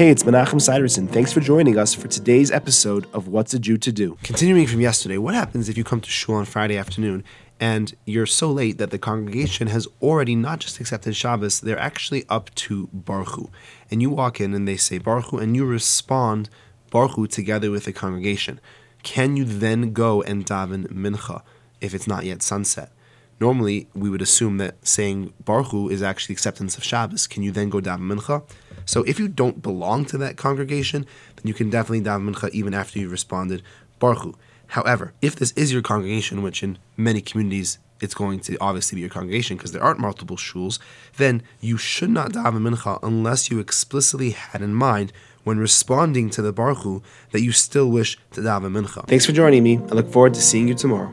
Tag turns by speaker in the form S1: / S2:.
S1: Hey, it's Menachem Siderson. Thanks for joining us for today's episode of What's a Jew to Do. Continuing from yesterday, what happens if you come to shul on Friday afternoon and you're so late that the congregation has already not just accepted Shabbos, they're actually up to Barchu. And you walk in and they say Barchu, and you respond Barchu together with the congregation. Can you then go and daven Mincha if it's not yet sunset? Normally, we would assume that saying Barchu is actually acceptance of Shabbos. Can you then go daven Mincha? So if you don't belong to that congregation, then you can definitely daven Mincha even after you've responded Barchu. However, if this is your congregation, which in many communities it's going to obviously be your congregation because there aren't multiple shuls, then you should not daven mincha unless you explicitly had in mind when responding to the Barchu that you still wish to daven mincha. Thanks for joining me. I look forward to seeing you tomorrow.